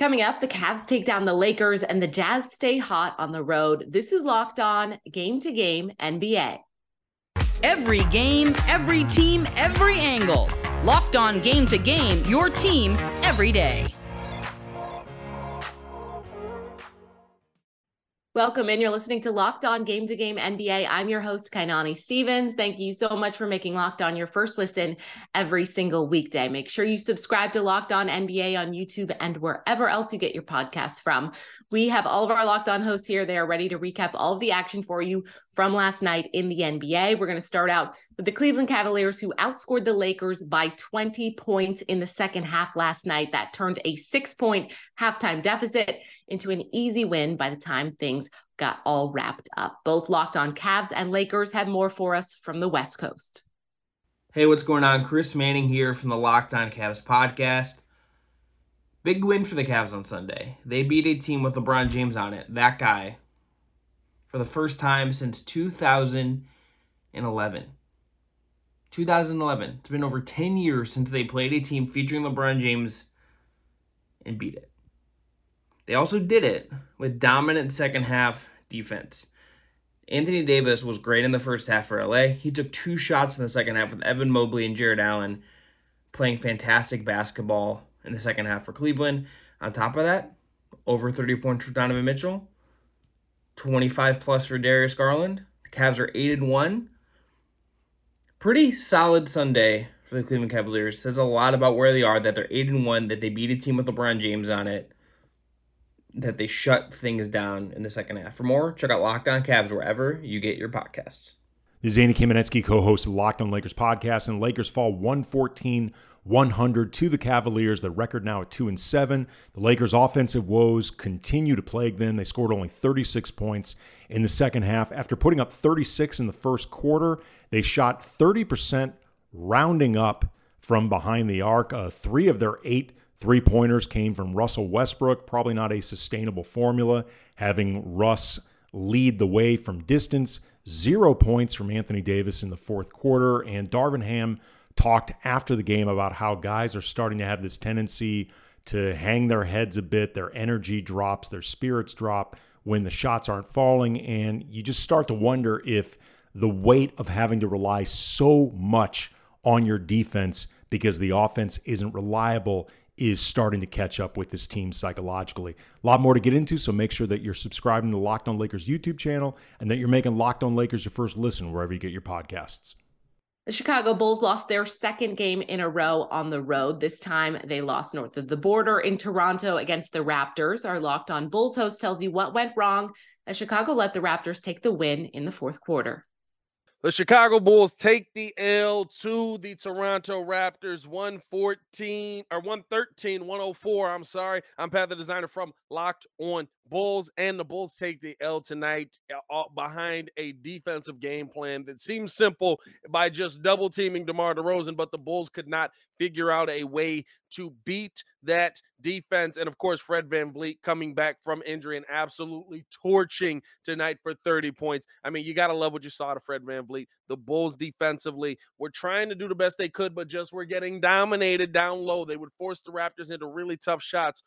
Coming up, the Cavs take down the Lakers and the Jazz stay hot on the road. This is Locked On Game to Game NBA. Every game, every team, every angle. Locked On Game to Game, your team every day. Welcome in. You're listening to Locked On Game to Game NBA. I'm your host, Kainani Stevens. Thank you so much for making Locked On your first listen every single weekday. Make sure you subscribe to Locked On NBA on YouTube and wherever else you get your podcasts from. We have all of our Locked On hosts here. They are ready to recap all of the action for you from last night in the NBA. We're going to start out with the Cleveland Cavaliers, who outscored the Lakers by 20 points in the second half last night. That turned a six point halftime deficit into an easy win by the time things got all wrapped up. Both locked on Cavs and Lakers have more for us from the West Coast. Hey, what's going on? Chris Manning here from the Locked On Cavs podcast. Big win for the Cavs on Sunday. They beat a team with LeBron James on it. That guy, for the first time since 2011. 2011. It's been over 10 years since they played a team featuring LeBron James and beat it. They also did it with dominant second half defense. Anthony Davis was great in the first half for LA. He took two shots in the second half with Evan Mobley and Jarrett Allen playing fantastic basketball in the second half for Cleveland. On top of that, over 30 points for Donovan Mitchell, 25 plus for Darius Garland. The Cavs are 8 and 1. Pretty solid Sunday for the Cleveland Cavaliers. Says a lot about where they are that they're 8 and 1, that they beat a team with LeBron James on it, that they shut things down in the second half. For more, check out Locked On Cavs wherever you get your podcasts. This is Andy Kamenetzky, co-host of Locked On Lakers podcast, and Lakers fall 114 100 to the Cavaliers. The record now at 2 and 7. The Lakers' offensive woes continue to plague them. They scored only 36 points in the second half. After putting up 36 in the first quarter, they shot 30%, rounding up from behind the arc. Uh, three of their eight three pointers came from Russell Westbrook. Probably not a sustainable formula, having Russ lead the way from distance. Zero points from Anthony Davis in the fourth quarter, and Darvin Ham talked after the game about how guys are starting to have this tendency to hang their heads a bit, their energy drops, their spirits drop when the shots aren't falling. And you just start to wonder if the weight of having to rely so much on your defense because the offense isn't reliable is starting to catch up with this team psychologically. A lot more to get into, so make sure that you're subscribing to the Locked On Lakers YouTube channel and that you're making Locked On Lakers your first listen wherever you get your podcasts. The Chicago Bulls lost their second game in a row on the road. This time they lost north of the border in Toronto against the Raptors. Our Locked On Bulls host tells you what went wrong as Chicago let the Raptors take the win in the fourth quarter. The Chicago Bulls take the L to the Toronto Raptors 114 or 113 104. I'm sorry. I'm Pat the designer from Locked On Bulls, and the Bulls take the L tonight uh, behind a defensive game plan that seems simple by just double teaming DeMar DeRozan, but the Bulls could not figure out a way to beat that defense. And of course, Fred Van VanVleet coming back from injury and absolutely torching tonight for 30 points. I mean, you got to love what you saw to Fred Van VanVleet. The Bulls defensively were trying to do the best they could, but just were getting dominated down low. They would force the Raptors into really tough shots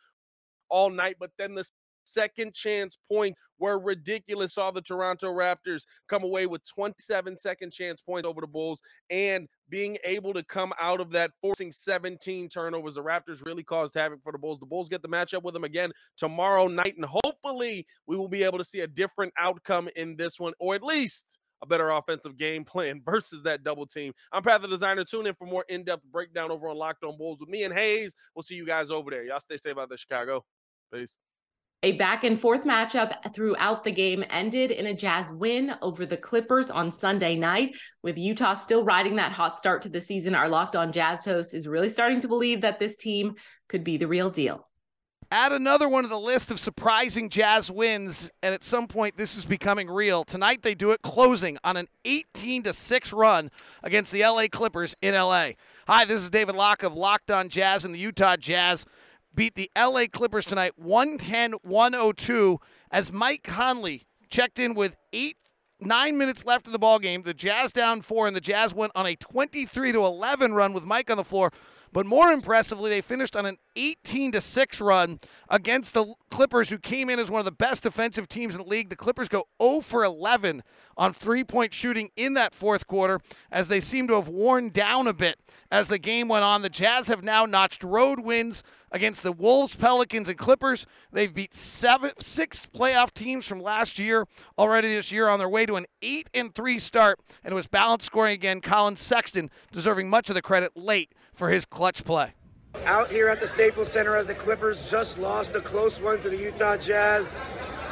all night, but then the second chance points were ridiculous. Saw the Toronto Raptors come away with 27 second chance points over the Bulls and being able to come out of that forcing 17 turnovers. The Raptors really caused havoc for the Bulls. The Bulls get the matchup with them again tomorrow night, and hopefully we will be able to see a different outcome in this one, or at least a better offensive game plan versus that double team. I'm Pat the Designer. Tune in for more in-depth breakdown over on Locked On Bulls with me and Hayes. We'll see you guys over there. Y'all stay safe out there, Chicago. Peace. A back and forth matchup throughout the game ended in a Jazz win over the Clippers on Sunday night. With Utah still riding that hot start to the season, our locked on Jazz host is really starting to believe that this team could be the real deal. Add another one to the list of surprising Jazz wins, and at some point this is becoming real. Tonight they do it closing on an 18 to 6 run against the LA Clippers in LA. Hi, this is David Locke of Locked On Jazz and the Utah Jazz beat the LA Clippers tonight 110 102 as Mike Conley checked in with eight nine minutes left in the ball game. The Jazz down four, and the Jazz went on a 23 to 11 run with Mike on the floor. But more impressively, they finished on an 18 to 6 run against the Clippers, who came in as one of the best defensive teams in the league. The Clippers go 0 for 11 on three point shooting in that fourth quarter as they seem to have worn down a bit as the game went on. The Jazz have now notched road wins against the Wolves, Pelicans, and Clippers. They've beat seven, six playoff teams from last year already this year on their way to an 8 and 3 start. And it was balanced scoring again. Collin Sexton deserving much of the credit late for his clutch play. Out here at the Staples Center as the Clippers just lost a close one to the Utah Jazz.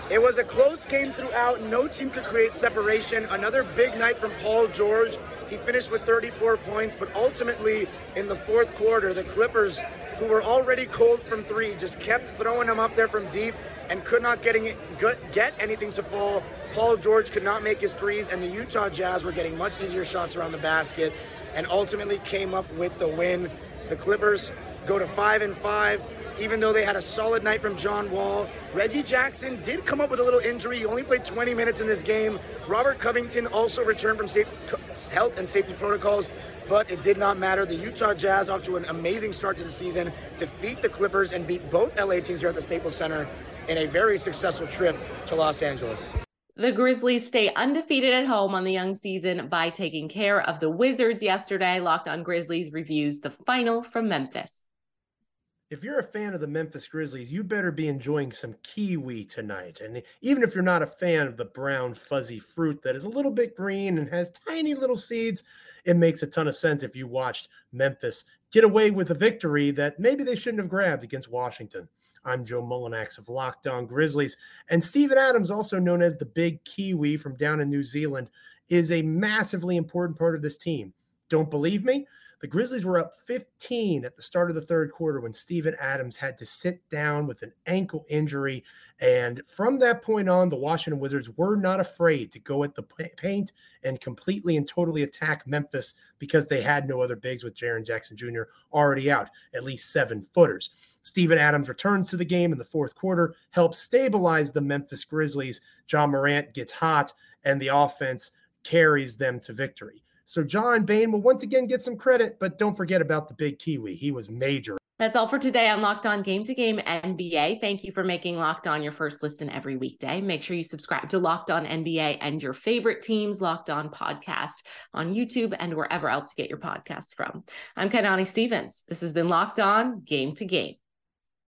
It was a close game throughout. No team could create separation. Another big night from Paul George. He finished with 34 points, but ultimately in the fourth quarter, the Clippers, who were already cold from three, just kept throwing them up there from deep and could not getting get anything to fall. Paul George could not make his threes, and the Utah Jazz were getting much easier shots around the basket, and ultimately came up with the win. The Clippers go to five and five even though they had a solid night from John Wall. Reggie Jackson did come up with a little injury. He only played 20 minutes in this game. Robert Covington also returned from safe, health and safety protocols, but it did not matter. The Utah Jazz, off to an amazing start to the season, defeat the Clippers and beat both LA teams here at the Staples Center in a very successful trip to Los Angeles. The Grizzlies stay undefeated at home on the young season by taking care of the Wizards yesterday. Locked on Grizzlies reviews the final from Memphis if you're a fan of the Memphis Grizzlies, you better be enjoying some kiwi tonight. And even if you're not a fan of the brown, fuzzy fruit that is a little bit green and has tiny little seeds, it makes a ton of sense if you watched Memphis get away with a victory that maybe they shouldn't have grabbed against Washington. I'm Joe Mullinax of Locked On Grizzlies. And Steven Adams, also known as the Big Kiwi from down in New Zealand, is a massively important part of this team. Don't believe me? The Grizzlies were up 15 at the start of the third quarter when Steven Adams had to sit down with an ankle injury. And from that point on, the Washington Wizards were not afraid to go at the paint and completely and totally attack Memphis because they had no other bigs with Jaren Jackson Jr. already out, at least seven footers. Steven Adams returns to the game in the fourth quarter, helps stabilize the Memphis Grizzlies. Ja Morant gets hot, and the offense carries them to victory. So Ja Bane will once again get some credit, but don't forget about the big Kiwi. He was major. That's all for today on Locked On Game to Game NBA. Thank you for making Locked On your first listen every weekday. Make sure you subscribe to Locked On NBA and your favorite teams Locked On podcast on YouTube and wherever else you get your podcasts from. I'm Kainani Stevens. This has been Locked On Game to Game.